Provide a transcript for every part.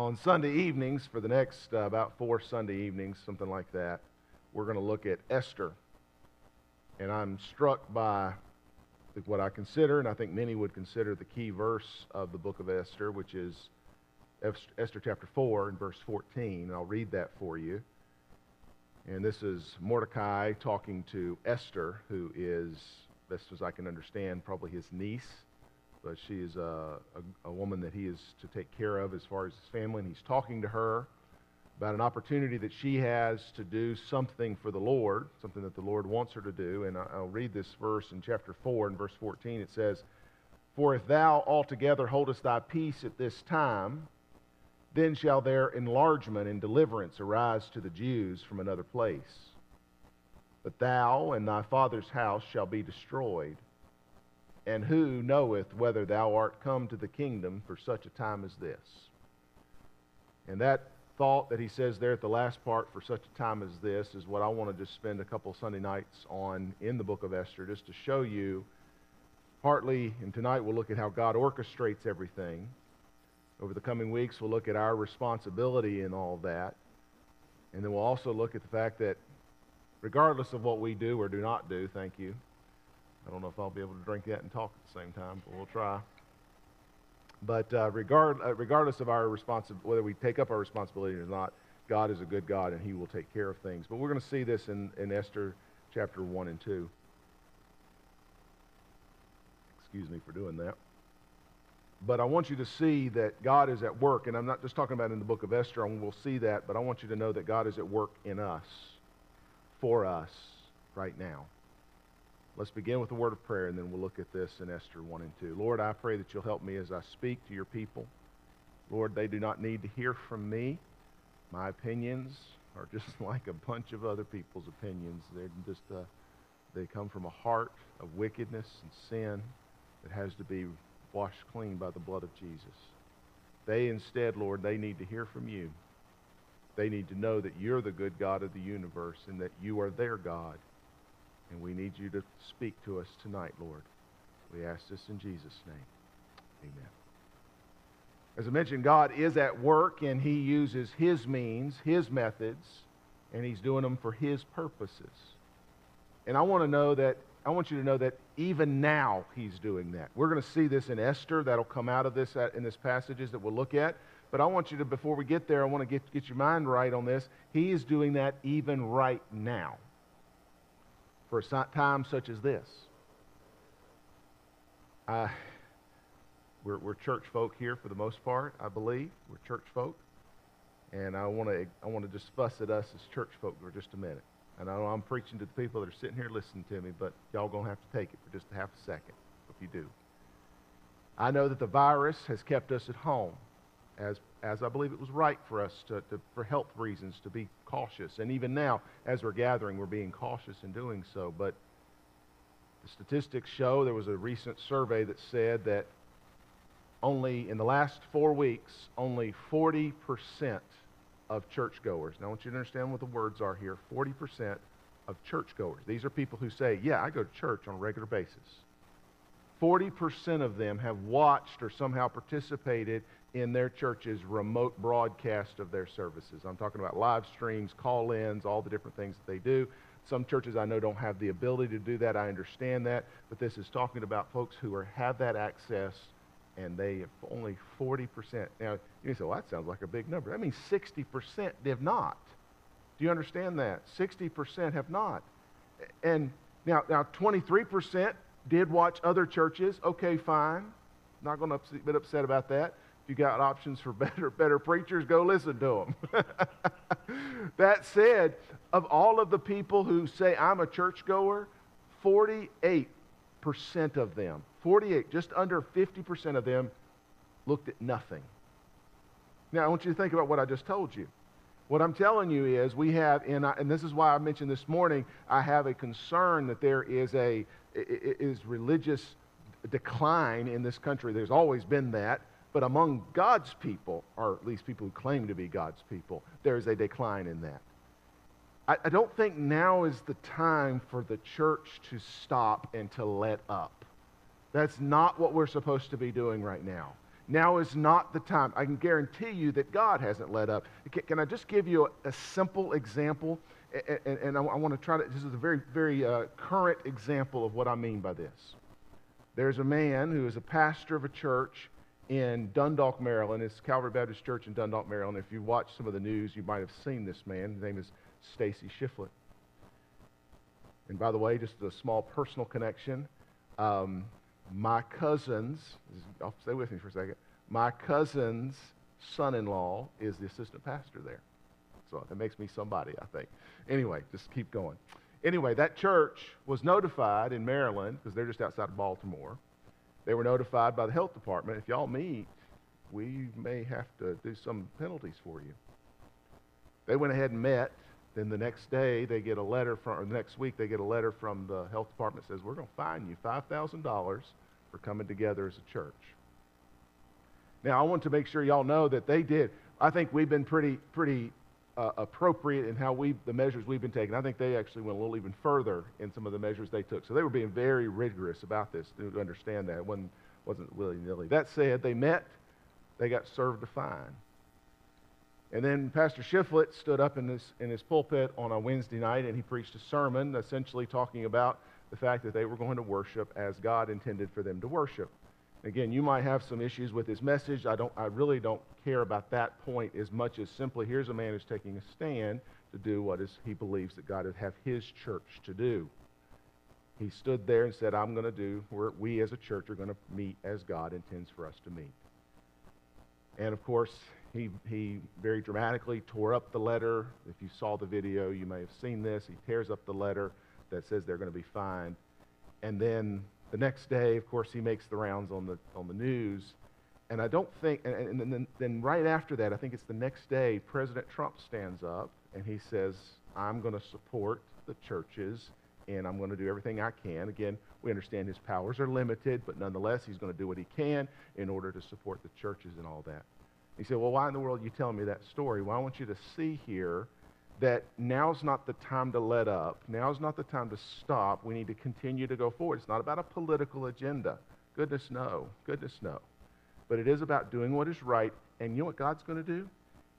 on Sunday evenings, for the next uh, about four Sunday evenings, something like that, we're going to look at Esther. And I'm struck by what I consider, and I think many would consider the key verse of the book of Esther, which is Esther chapter 4 and verse 14. And I'll read that for you. And this is Mordecai talking to Esther, who is, best as I can understand, probably his niece but she is a, a, a, woman that he is to take care of as far as his family, and he's talking to her about an opportunity that she has to do something for the Lord, something that the Lord wants her to do. And I'll read this verse in chapter 4 and verse 14. It says, For if thou altogether holdest thy peace at this time, then shall their enlargement and deliverance arise to the Jews from another place. But thou and thy father's house shall be destroyed and who knoweth whether thou art come to the kingdom for such a time as this? And that thought that he says there at the last part, for such a time as this, is what I want to just spend a couple Sunday nights on in the book of Esther, just to show you, partly, and tonight we'll look at how God orchestrates everything. Over the coming weeks, we'll look at our responsibility in all that. And then we'll also look at the fact that regardless of what we do or do not do, thank you, I don't know if I'll be able to drink that and talk at the same time, but we'll try. But uh, regard, uh, regardless of our responsi- whether we take up our responsibility or not, God is a good God and He will take care of things. But we're going to see this in, in Esther chapter 1 and 2. Excuse me for doing that. But I want you to see that God is at work, and I'm not just talking about in the book of Esther, and we'll see that, but I want you to know that God is at work in us, for us, right now. Let's begin with a word of prayer, and then we'll look at this in Esther 1 and 2. Lord, I pray that you'll help me as I speak to your people. Lord, they do not need to hear from me. My opinions are just like a bunch of other people's opinions. They're just, uh, they come from a heart of wickedness and sin that has to be washed clean by the blood of Jesus. They instead, Lord, they need to hear from you. They need to know that you're the good God of the universe and that you are their God and we need you to speak to us tonight, Lord. We ask this in Jesus' name. Amen. As I mentioned, God is at work and He uses His means, His methods, and He's doing them for His purposes. And I want to know that, I want you to know that even now He's doing that. We're going to see this in Esther. That'll come out of this uh, in this passages that we'll look at. But I want you to, before we get there, I want to get, get your mind right on this. He is doing that even right now for a time such as this. Uh, we're, we're church folk here for the most part, I believe. We're church folk. And I want to I want to just fuss at us as church folk for just a minute. And I know I'm preaching to the people that are sitting here listening to me, but y'all going to have to take it for just a half a second if you do. I know that the virus has kept us at home as, as I believe it was right for us to, to, for health reasons to be cautious. And even now, as we're gathering, we're being cautious in doing so. But the statistics show there was a recent survey that said that only in the last four weeks, only 40% of churchgoers, now I want you to understand what the words are here 40% of churchgoers. These are people who say, Yeah, I go to church on a regular basis. 40% of them have watched or somehow participated in their churches remote broadcast of their services. I'm talking about live streams, call ins, all the different things that they do. Some churches I know don't have the ability to do that. I understand that. But this is talking about folks who are, have that access and they have only 40%. Now, you say, well, that sounds like a big number. That means 60% have not. Do you understand that? 60% have not. And now, now 23% did watch other churches. Okay, fine. Not going to be upset about that you got options for better, better preachers, go listen to them. that said, of all of the people who say, I'm a churchgoer, 48% of them, 48, just under 50% of them, looked at nothing. Now, I want you to think about what I just told you. What I'm telling you is we have, and, and this is why I mentioned this morning, I have a concern that there is a is religious decline in this country. There's always been that. But among God's people, or at least people who claim to be God's people, there is a decline in that. I, I don't think now is the time for the church to stop and to let up. That's not what we're supposed to be doing right now. Now is not the time. I can guarantee you that God hasn't let up. Can, can I just give you a, a simple example? And, and, and I, I, want to try to, this is a very, very uh, current example of what I mean by this. There's a man who is a pastor of a church in Dundalk, Maryland. It's Calvary Baptist Church in Dundalk, Maryland. If you watch some of the news, you might have seen this man. His name is Stacy Shiflett. And by the way, just a small personal connection. Um, my cousin's, I'll stay with me for a second. My cousin's son in law is the assistant pastor there. So that makes me somebody, I think. Anyway, just keep going. Anyway, that church was notified in Maryland, because they're just outside of Baltimore. They were notified by the health department if y'all meet, we may have to do some penalties for you. They went ahead and met. Then the next day, they get a letter from, or the next week, they get a letter from the health department that says, We're going to fine you $5,000 for coming together as a church. Now, I want to make sure y'all know that they did. I think we've been pretty, pretty uh, appropriate in how we the measures we've been taking. I think they actually went a little even further in some of the measures they took. So they were being very rigorous about this to understand that it wasn't, wasn't willy nilly. That said, they met, they got served a fine. And then Pastor Shiflett stood up in his, in his pulpit on a Wednesday night and he preached a sermon essentially talking about the fact that they were going to worship as God intended for them to worship. Again, you might have some issues with his message. I, don't, I really don't care about that point as much as simply here's a man who's taking a stand to do what is, he believes that God would have his church to do. He stood there and said, I'm going to do, where we as a church are going to meet as God intends for us to meet. And of course, he, he very dramatically tore up the letter. If you saw the video, you may have seen this. He tears up the letter that says they're going to be fined. And then the next day, of course, he makes the rounds on the, on the news. And I don't think, and, and then, then right after that, I think it's the next day, President Trump stands up and he says, I'm going to support the churches and I'm going to do everything I can. Again, we understand his powers are limited, but nonetheless, he's going to do what he can in order to support the churches and all that. He said, Well, why in the world are you telling me that story? Well, I want you to see here that now's not the time to let up. Now's not the time to stop. We need to continue to go forward. It's not about a political agenda. Goodness, no. Goodness, no. But it is about doing what is right. And you know what God's going to do?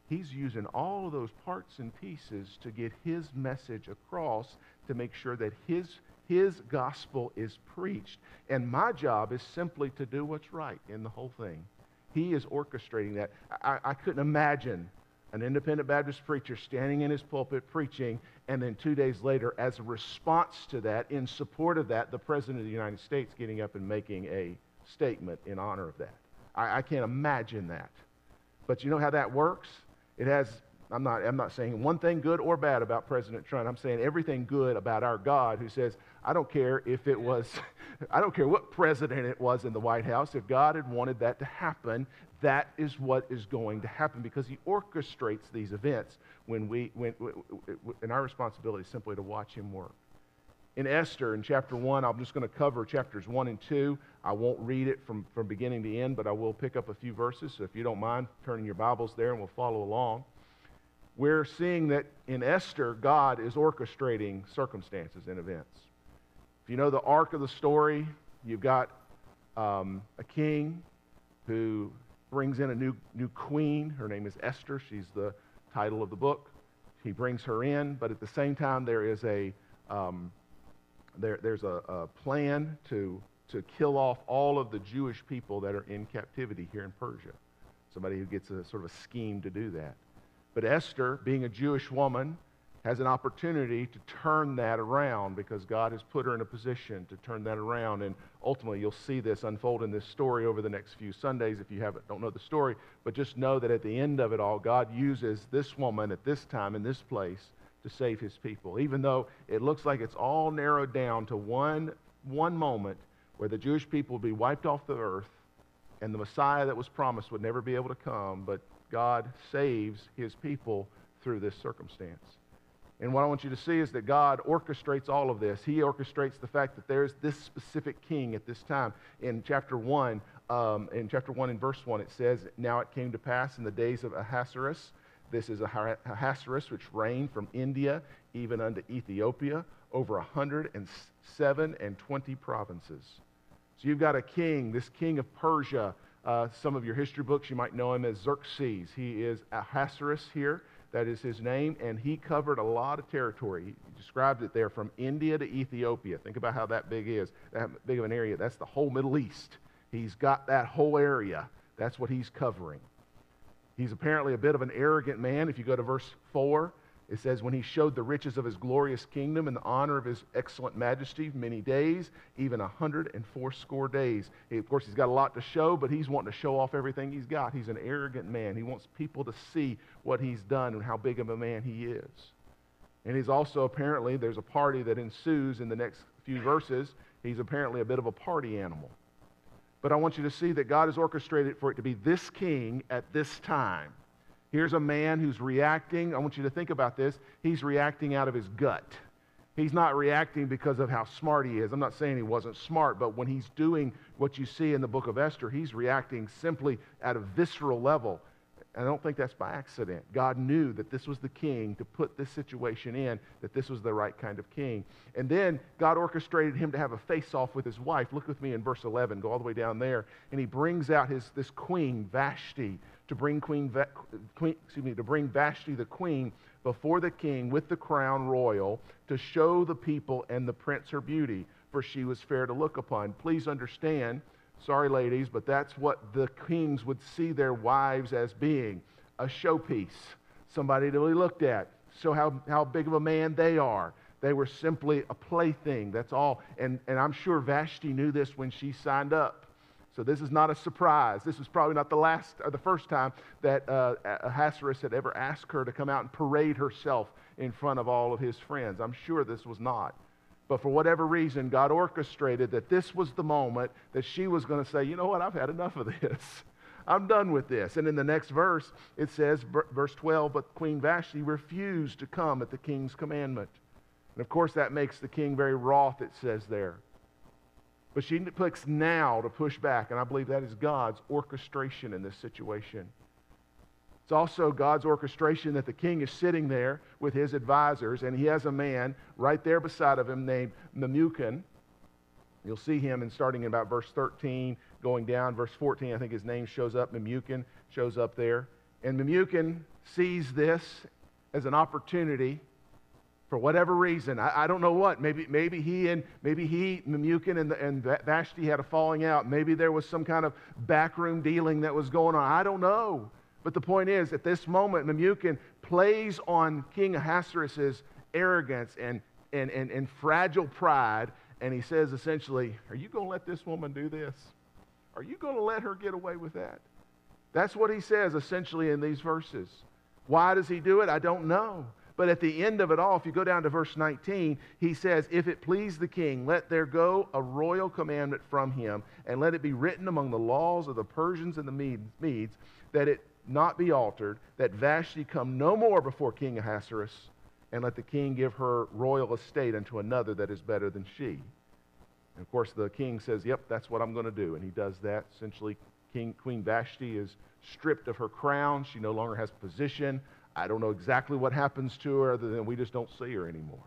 He's using all of those parts and pieces to get his message across to make sure that his, his gospel is preached. And my job is simply to do what's right in the whole thing. He is orchestrating that. I, I couldn't imagine an independent Baptist preacher standing in his pulpit preaching, and then two days later, as a response to that, in support of that, the President of the United States getting up and making a statement in honor of that. I, I can't imagine that. But you know how that works? It has, I'm not, I'm not saying one thing good or bad about President Trump. I'm saying everything good about our God who says, I don't care if it was, I don't care what president it was in the White House. If God had wanted that to happen, that is what is going to happen because he orchestrates these events when we, when, and our responsibility is simply to watch him work. In Esther, in chapter 1, I'm just going to cover chapters 1 and 2. I won't read it from, from beginning to end, but I will pick up a few verses. So if you don't mind turning your Bibles there and we'll follow along. We're seeing that in Esther, God is orchestrating circumstances and events. If you know the arc of the story, you've got um, a king who brings in a new, new queen. Her name is Esther. She's the title of the book. He brings her in, but at the same time, there is a, um, there, there's a, a plan to, to kill off all of the Jewish people that are in captivity here in Persia. Somebody who gets a sort of a scheme to do that. But Esther, being a Jewish woman, has an opportunity to turn that around because God has put her in a position to turn that around. And ultimately, you'll see this unfold in this story over the next few Sundays if you haven't, don't know the story. But just know that at the end of it all, God uses this woman at this time in this place to save his people. Even though it looks like it's all narrowed down to one, one moment where the Jewish people would be wiped off the earth and the Messiah that was promised would never be able to come, but God saves his people through this circumstance. And what I want you to see is that God orchestrates all of this. He orchestrates the fact that there's this specific king at this time. In chapter 1, um, in chapter 1 in verse 1, it says, Now it came to pass in the days of Ahasuerus. This is Ahasuerus, which reigned from India even unto Ethiopia, over 107 and 20 provinces. So you've got a king, this king of Persia. Uh, some of your history books, you might know him as Xerxes. He is Ahasuerus here. That is his name, and he covered a lot of territory. He described it there from India to Ethiopia. Think about how that big is, that big of an area. That's the whole Middle East. He's got that whole area. That's what he's covering. He's apparently a bit of an arrogant man. If you go to verse 4, it says, When he showed the riches of his glorious kingdom and the honor of his excellent majesty many days, even a hundred and fourscore days. Of course, he's got a lot to show, but he's wanting to show off everything he's got. He's an arrogant man. He wants people to see what he's done and how big of a man he is. And he's also apparently, there's a party that ensues in the next few verses. He's apparently a bit of a party animal. But I want you to see that God has orchestrated for it to be this king at this time. Here's a man who's reacting. I want you to think about this. He's reacting out of his gut. He's not reacting because of how smart he is. I'm not saying he wasn't smart, but when he's doing what you see in the book of Esther, he's reacting simply at a visceral level. And I don't think that's by accident. God knew that this was the king to put this situation in, that this was the right kind of king. And then God orchestrated him to have a face off with his wife. Look with me in verse 11, go all the way down there. And he brings out his, this queen, Vashti, to bring, queen, queen, excuse me, to bring Vashti the queen before the king with the crown royal to show the people and the prince her beauty, for she was fair to look upon. Please understand, sorry, ladies, but that's what the kings would see their wives as being a showpiece, somebody to be looked at, show how, how big of a man they are. They were simply a plaything, that's all. And, and I'm sure Vashti knew this when she signed up. So this is not a surprise. This is probably not the last or the first time that uh, Ahasuerus had ever asked her to come out and parade herself in front of all of his friends. I'm sure this was not. But for whatever reason, God orchestrated that this was the moment that she was going to say, you know what, I've had enough of this. I'm done with this. And in the next verse, it says, verse 12, but Queen Vashti refused to come at the king's commandment. And of course, that makes the king very wroth, it says there. But she picks now to push back, and I believe that is God's orchestration in this situation. It's also God's orchestration that the king is sitting there with his advisors, and he has a man right there beside of him named Memucan. You'll see him in starting in about verse 13, going down, verse 14, I think his name shows up. Memucan shows up there. And Memucan sees this as an opportunity for whatever reason. I, I, don't know what. Maybe, maybe he and maybe he, Memucan and, and Vashti had a falling out. Maybe there was some kind of backroom dealing that was going on. I don't know. But the point is, at this moment, Memucan plays on King Ahasuerus' arrogance and, and, and, and fragile pride, and he says essentially, Are you going to let this woman do this? Are you going to let her get away with that? That's what he says essentially in these verses. Why does he do it? I don't know. But at the end of it all, if you go down to verse 19, he says, If it please the king, let there go a royal commandment from him, and let it be written among the laws of the Persians and the Medes, that it not be altered, that Vashti come no more before King Ahasuerus, and let the king give her royal estate unto another that is better than she. And of course, the king says, Yep, that's what I'm going to do. And he does that. Essentially, king, Queen Vashti is stripped of her crown. She no longer has position. I don't know exactly what happens to her other than we just don't see her anymore.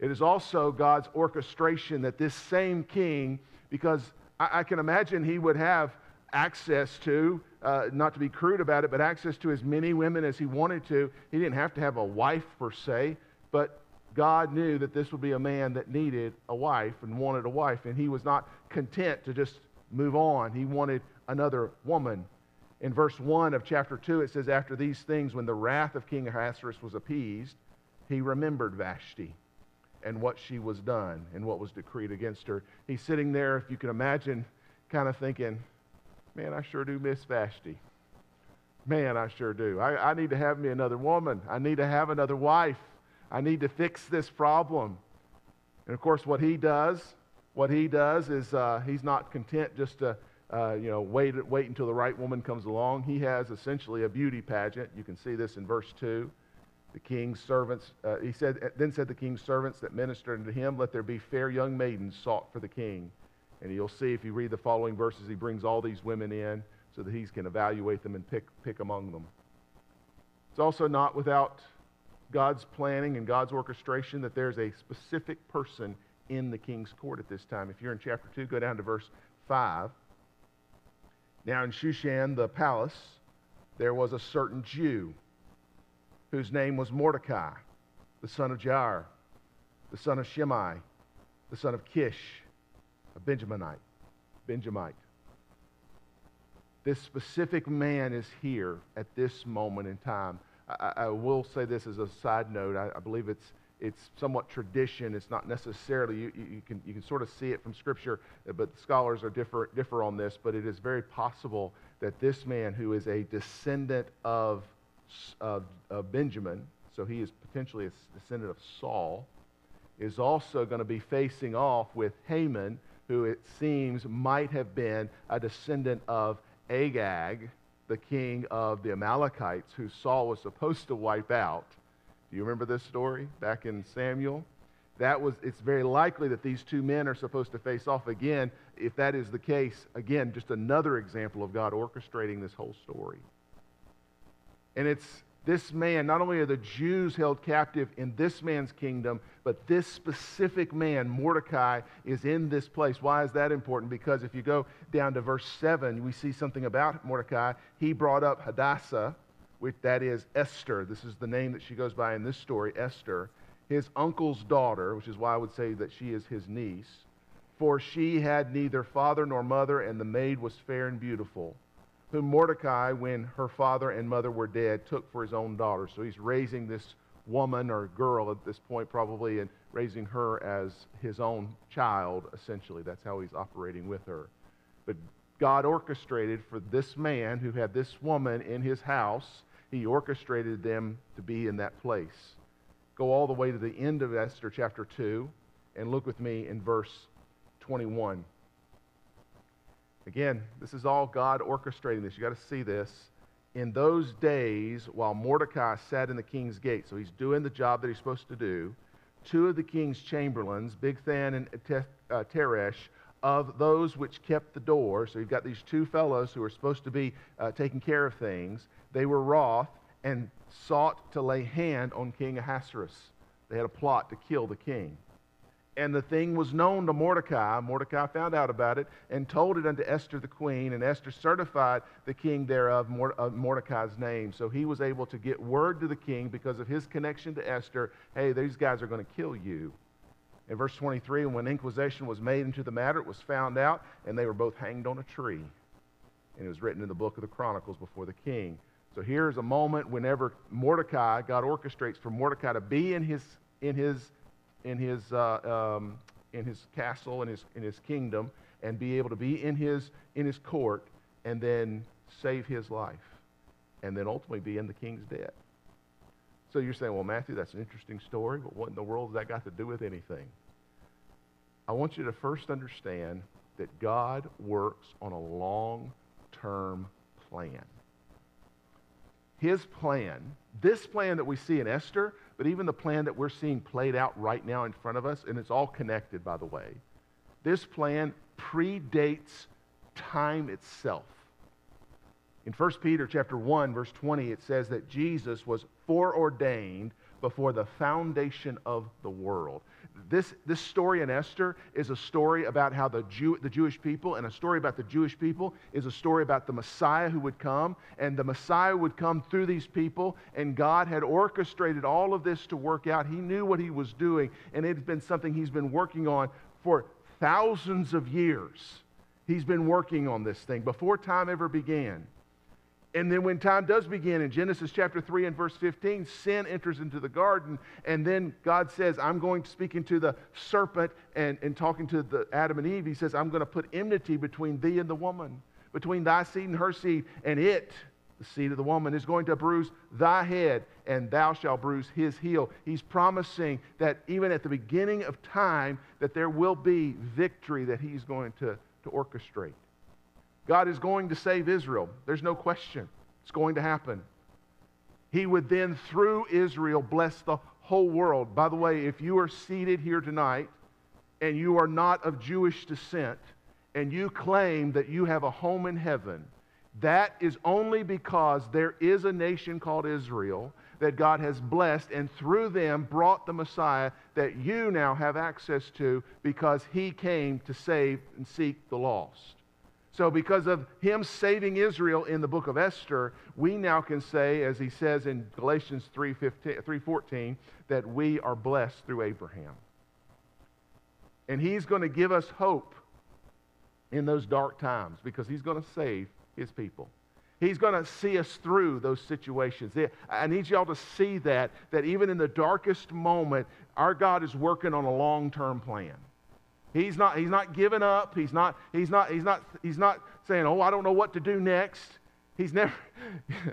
It is also God's orchestration that this same king, because I, I can imagine he would have access to, uh, not to be crude about it, but access to as many women as he wanted to. He didn't have to have a wife per se, but God knew that this would be a man that needed a wife and wanted a wife, and he was not content to just move on. He wanted another woman in verse 1 of chapter 2, it says, After these things, when the wrath of King Ahasuerus was appeased, he remembered Vashti and what she was done and what was decreed against her. He's sitting there, if you can imagine, kind of thinking, Man, I sure do miss Vashti. Man, I sure do. I, I need to have me another woman. I need to have another wife. I need to fix this problem. And of course, what he does, what he does is uh, he's not content just to uh, you know, wait, wait until the right woman comes along. He has essentially a beauty pageant. You can see this in verse 2. The king's servants, uh, he said, then said the king's servants that ministered unto him, Let there be fair young maidens sought for the king. And you'll see if you read the following verses, he brings all these women in so that he can evaluate them and pick, pick among them. It's also not without God's planning and God's orchestration that there's a specific person in the king's court at this time. If you're in chapter 2, go down to verse 5. Now, in Shushan, the palace, there was a certain Jew whose name was Mordecai, the son of Jair, the son of Shimei, the son of Kish, a Benjaminite. Benjamite. This specific man is here at this moment in time. I, I will say this as a side note. I, I, believe it's, it's somewhat tradition. It's not necessarily, you, you, can, you can sort of see it from Scripture, but scholars are differ, differ on this. But it is very possible that this man, who is a descendant of, of, of Benjamin, so he is potentially a descendant of Saul, is also going to be facing off with Haman, who it seems might have been a descendant of Agag, the king of the Amalekites, who Saul was supposed to wipe out. Do you remember this story back in Samuel? That was, it's very likely that these two men are supposed to face off again. If that is the case, again, just another example of God orchestrating this whole story. And it's this man, not only are the Jews held captive in this man's kingdom, but this specific man, Mordecai, is in this place. Why is that important? Because if you go down to verse 7, we see something about Mordecai. He brought up Hadassah, which that is Esther. This is the name that she goes by in this story, Esther, his uncle's daughter, which is why I would say that she is his niece. For she had neither father nor mother, and the maid was fair and beautiful whom Mordecai, when her father and mother were dead, took for his own daughter. So he's raising this woman or girl at this point, probably, and raising her as his own child, essentially. That's how he's operating with her. But God orchestrated for this man who had this woman in his house, he orchestrated them to be in that place. Go all the way to the end of Esther chapter 2 and look with me in verse 21. Again, this is all God orchestrating this. You got to see this. In those days, while Mordecai sat in the king's gate, so he's doing the job that he's supposed to do, two of the king's chamberlains, Bigthan and uh, Teresh, of those which kept the door, so you've got these two fellows who are supposed to be uh, taking care of things, they were wroth and sought to lay hand on King Ahasuerus. They had a plot to kill the king. And the thing was known to Mordecai. Mordecai found out about it and told it unto Esther the queen, and Esther certified the king thereof Mordecai's name. So he was able to get word to the king because of his connection to Esther hey, these guys are going to kill you. In verse 23, when inquisition was made into the matter, it was found out, and they were both hanged on a tree. And it was written in the book of the Chronicles before the king. So here's a moment whenever Mordecai, God orchestrates for Mordecai to be in his, in his in his, uh, um, in his castle, in his, in his kingdom, and be able to be in his, in his court and then save his life and then ultimately be in the king's debt. So you're saying, well, Matthew, that's an interesting story, but what in the world has that got to do with anything? I want you to first understand that God works on a long term plan. His plan, this plan that we see in Esther, but even the plan that we're seeing played out right now in front of us, and it's all connected, by the way, this plan predates time itself. In 1 Peter chapter 1, verse 20, it says that Jesus was foreordained before the foundation of the world this, this story in Esther is a story about how the, Jew, the Jewish people, and a story about the Jewish people is a story about the Messiah who would come, and the Messiah would come through these people, and God had orchestrated all of this to work out. He knew what he was doing, and it had been something he's been working on for thousands of years. He's been working on this thing before time ever began. And then when time does begin in Genesis chapter 3 and verse 15, sin enters into the garden. And then God says, I'm going to speak into the serpent and, and talking to the Adam and Eve. He says, I'm going to put enmity between thee and the woman, between thy seed and her seed. And it, the seed of the woman, is going to bruise thy head, and thou shalt bruise his heel. He's promising that even at the beginning of time, that there will be victory that he's going to, to orchestrate. God is going to save Israel. There's no question. It's going to happen. He would then, through Israel, bless the whole world. By the way, if you are seated here tonight and you are not of Jewish descent and you claim that you have a home in heaven, that is only because there is a nation called Israel that God has blessed and through them brought the Messiah that you now have access to because he came to save and seek the lost. So, because of him saving Israel in the book of Esther, we now can say, as he says in Galatians 3.14, that we are blessed through Abraham. And he's going to give us hope in those dark times because he's going to save his people. He's going to see us through those situations. I need y'all to see that, that even in the darkest moment, our God is working on a long term plan. He's not, he's not giving up. He's not, he's, not, he's, not, he's not saying, oh, I don't know what to do next. He's never.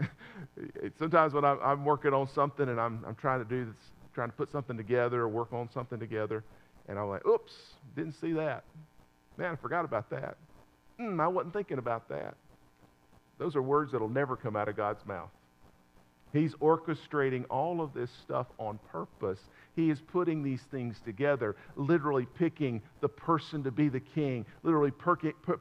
Sometimes when I'm, I'm, working on something and I'm, I'm trying to do this, trying to put something together or work on something together, and I'm like, oops, didn't see that. Man, I forgot about that. Mm, I wasn't thinking about that. Those are words that'll never come out of God's mouth. He's orchestrating all of this stuff on purpose. He is putting these things together, literally picking the person to be the king, literally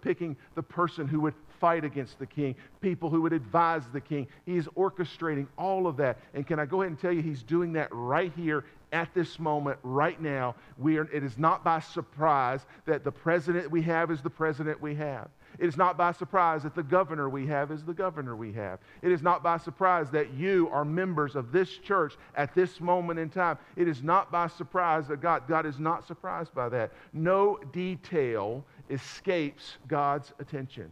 picking the person who would fight against the king, people who would advise the king. He is orchestrating all of that. And can I go ahead and tell you, he's doing that right here at this moment, right now. We are, it is not by surprise that the president we have is the president we have. It is not by surprise that the governor we have is the governor we have. It is not by surprise that you are members of this church at this moment in time. It is not by surprise that God, God is not surprised by that. No detail escapes God's attention.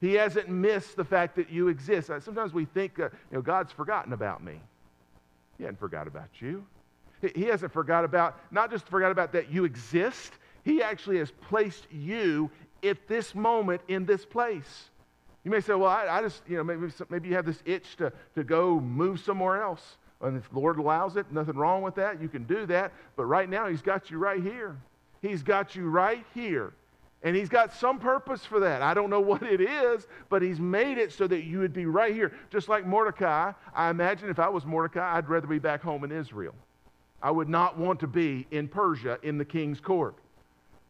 He hasn't missed the fact that you exist. Sometimes we think, uh, you know, God's forgotten about me. He hasn't forgot about you. He hasn't forgot about, not just forgot about that you exist, He actually has placed you at this moment in this place. You may say, well, I, I just, you know, maybe, maybe you have this itch to, to go move somewhere else. And if the Lord allows it, nothing wrong with that. You can do that. But right now, He's got you right here. He's got you right here. And He's got some purpose for that. I don't know what it is, but He's made it so that you would be right here. Just like Mordecai, I imagine if I was Mordecai, I'd rather be back home in Israel. I would not want to be in Persia in the king's court.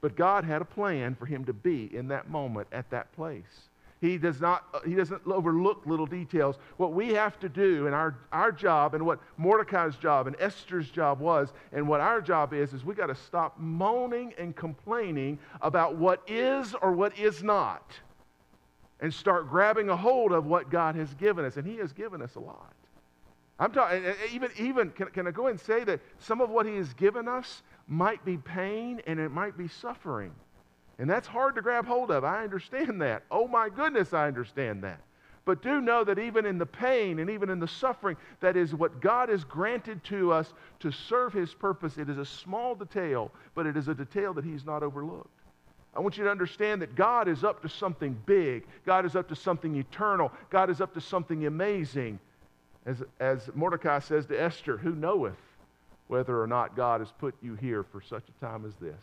But God had a plan for him to be in that moment at that place. He does not uh, he doesn't overlook little details. What we have to do and our, our job and what Mordecai's job and Esther's job was and what our job is is we got to stop moaning and complaining about what is or what is not and start grabbing a hold of what God has given us and he has given us a lot. I'm talking even even can, can I go and say that some of what he has given us might be pain and it might be suffering. And that's hard to grab hold of. I understand that. Oh my goodness, I understand that. But do know that even in the pain and even in the suffering, that is what God has granted to us to serve His purpose. It is a small detail, but it is a detail that He's not overlooked. I want you to understand that God is up to something big. God is up to something eternal. God is up to something amazing. As, as Mordecai says to Esther, who knoweth? whether or not God has put you here for such a time as this.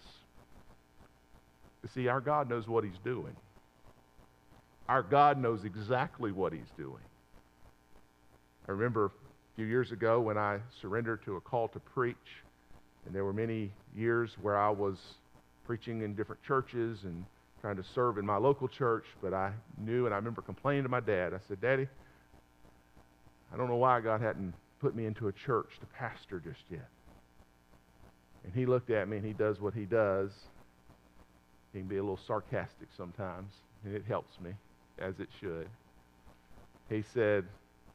You see, our God knows what He's doing. Our God knows exactly what He's doing. I remember a few years ago when I surrendered to a call to preach, and there were many years where I was preaching in different churches and trying to serve in my local church, but I knew and I remember complaining to my dad. I said, Daddy, I don't know why God hadn't put me into a church to pastor just yet. And he looked at me and he does what he does. He can be a little sarcastic sometimes, and it helps me, as it should. He said,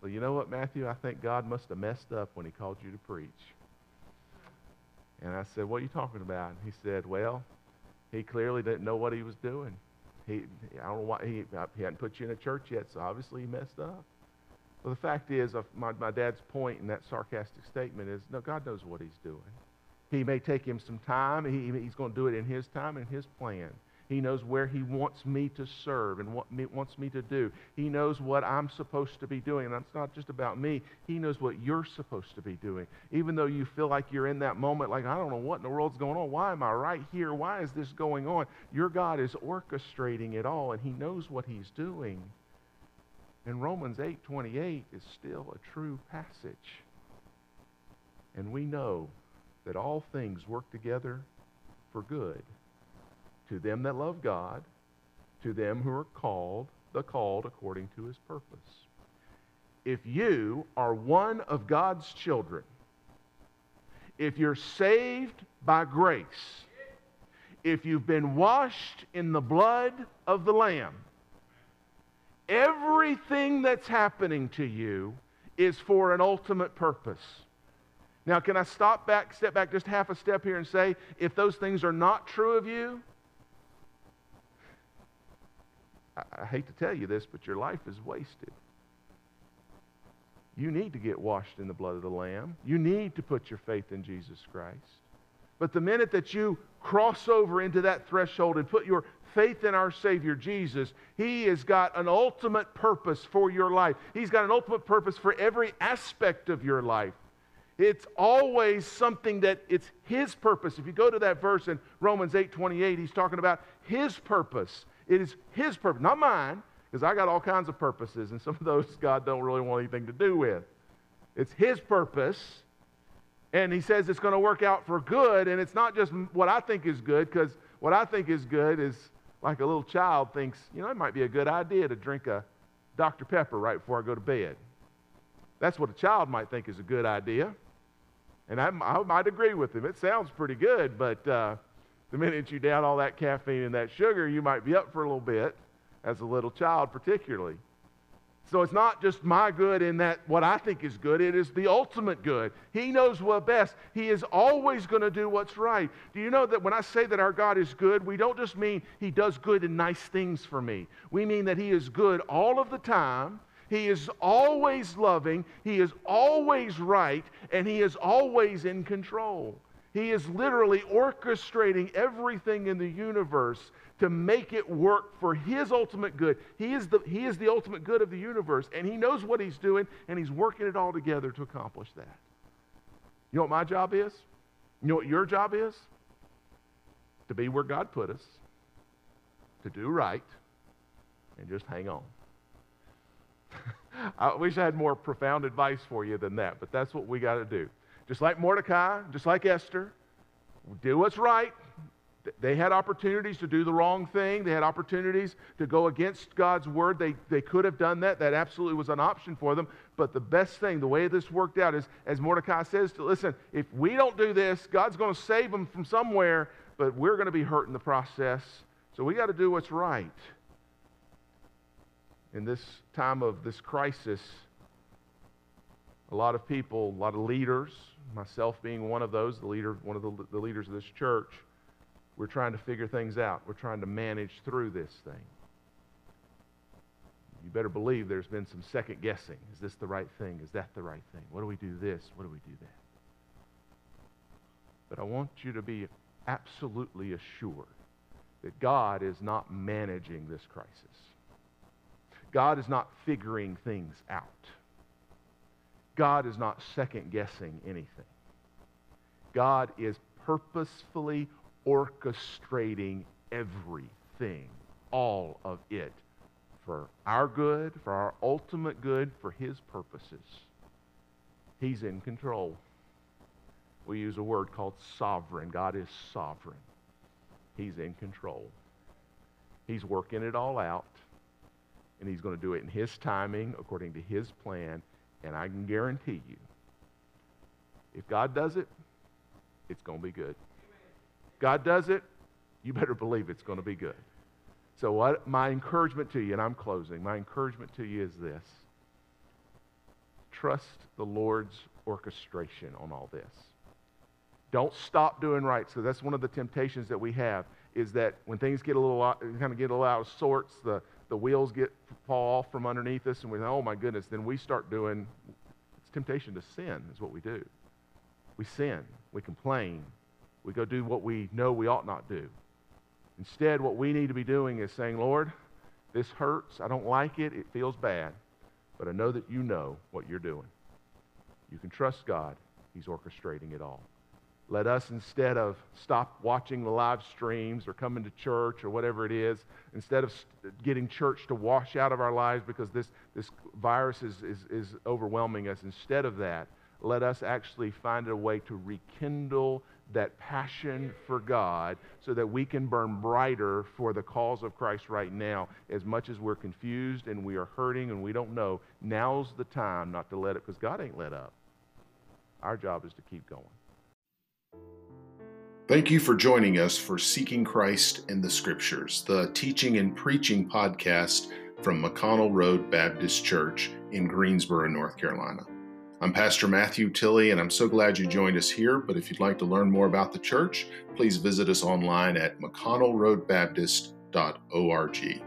Well, you know what, Matthew? I think God must have messed up when he called you to preach. And I said, What are you talking about? And he said, Well, he clearly didn't know what he was doing. He, I don't know why he, he hadn't put you in a church yet, so obviously he messed up. Well, the fact is, my, my dad's point in that sarcastic statement is, no, God knows what he's doing. He may take him some time. He, he's going to do it in his time and his plan. He knows where He wants me to serve and what me, wants me to do. He knows what I'm supposed to be doing. And it's not just about me. He knows what you're supposed to be doing. Even though you feel like you're in that moment, like, I don't know what in the world's going on. Why am I right here? Why is this going on? Your God is orchestrating it all, and He knows what He's doing. And Romans 8:28 is still a true passage. And we know that all things work together for good to them that love God, to them who are called, the called according to his purpose. If you are one of God's children, if you're saved by grace, if you've been washed in the blood of the Lamb, everything that's happening to you is for an ultimate purpose. Now, can I stop back, step back just half a step here and say, if those things are not true of you, I, hate to tell you this, but your life is wasted. You need to get washed in the blood of the Lamb. You need to put your faith in Jesus Christ. But the minute that you cross over into that threshold and put your faith in our Savior Jesus, He has got an ultimate purpose for your life. He's got an ultimate purpose for every aspect of your life. It's always something that it's His purpose. If you go to that verse in Romans 8 28, He's talking about His purpose. It is His purpose, not mine, because I got all kinds of purposes, and some of those God don't really want anything to do with. It's His purpose, and He says it's going to work out for good, and it's not just what I think is good, because what I think is good is like a little child thinks, you know, it might be a good idea to drink a Dr. Pepper right before I go to bed. That's what a child might think is a good idea. And I, I might agree with him. It sounds pretty good, but uh, the minute you down all that caffeine and that sugar, you might be up for a little bit, as a little child particularly. So it's not just my good in that what I think is good, it is the ultimate good. He knows what best. He is always going to do what's right. Do you know that when I say that our God is good, we don't just mean He does good and nice things for me. We mean that He is good all of the time. He is always loving, He is always right, and He is always in control. He is literally orchestrating everything in the universe to make it work for His ultimate good. He is, the, he is the ultimate good of the universe, and He knows what He's doing, and He's working it all together to accomplish that. You know what my job is? You know what your job is? To be where God put us, to do right, and just hang on. I wish I had more profound advice for you than that, but that's what we got to do. Just like Mordecai, just like Esther, do what's right. They had opportunities to do the wrong thing. They had opportunities to go against God's word. They, they could have done that. That absolutely was an option for them. But the best thing, the way this worked out is, as Mordecai says, to listen, if we don't do this, God's going to save them from somewhere, but we're going to be hurt in the process. So we got to do what's right. In this time of this crisis, a lot of people, a lot of leaders, myself being one of those, the leader, one of the, the leaders of this church, we're trying to figure things out. We're trying to manage through this thing. You better believe there's been some second guessing. Is this the right thing? Is that the right thing? What do we do this? What do we do that? But I want you to be absolutely assured that God is not managing this crisis. God is not figuring things out. God is not second guessing anything. God is purposefully orchestrating everything, all of it, for our good, for our ultimate good, for His purposes. He's in control. We use a word called sovereign. God is sovereign. He's in control. He's working it all out, and He's going to do it in His timing, according to His plan, and I can guarantee you, if God does it, it's going to be good. God does it, you better believe it's going to be good. So, what my encouragement to you, and I'm closing, my encouragement to you is this trust the Lord's orchestration on all this. Don't stop doing right. So that's one of the temptations that we have is that when things get a little kind of get a little out of sorts, the the wheels get fall off from underneath us, and we oh my goodness, then we start doing. It's temptation to sin is what we do. We sin. We complain. We go do what we know we ought not do. Instead, what we need to be doing is saying, Lord, this hurts. I don't like it. It feels bad. But I know that you know what you're doing. You can trust God. He's orchestrating it all. Let us, instead of stop watching the live streams or coming to church or whatever it is, instead of getting church to wash out of our lives because this, this virus is, is, is overwhelming us, instead of that, let us actually find a way to rekindle that passion for God so that we can burn brighter for the cause of Christ right now. As much as we're confused and we are hurting and we don't know, now's the time not to let up because God ain't let up. Our job is to keep going. Thank you for joining us for Seeking Christ in the Scriptures, the teaching and preaching podcast from McConnell Road Baptist Church in Greensboro, North Carolina. I'm Pastor Matthew Tilley, and I'm so glad you joined us here. But if you'd like to learn more about the church, please visit us online at mcconnellroadbaptist.org.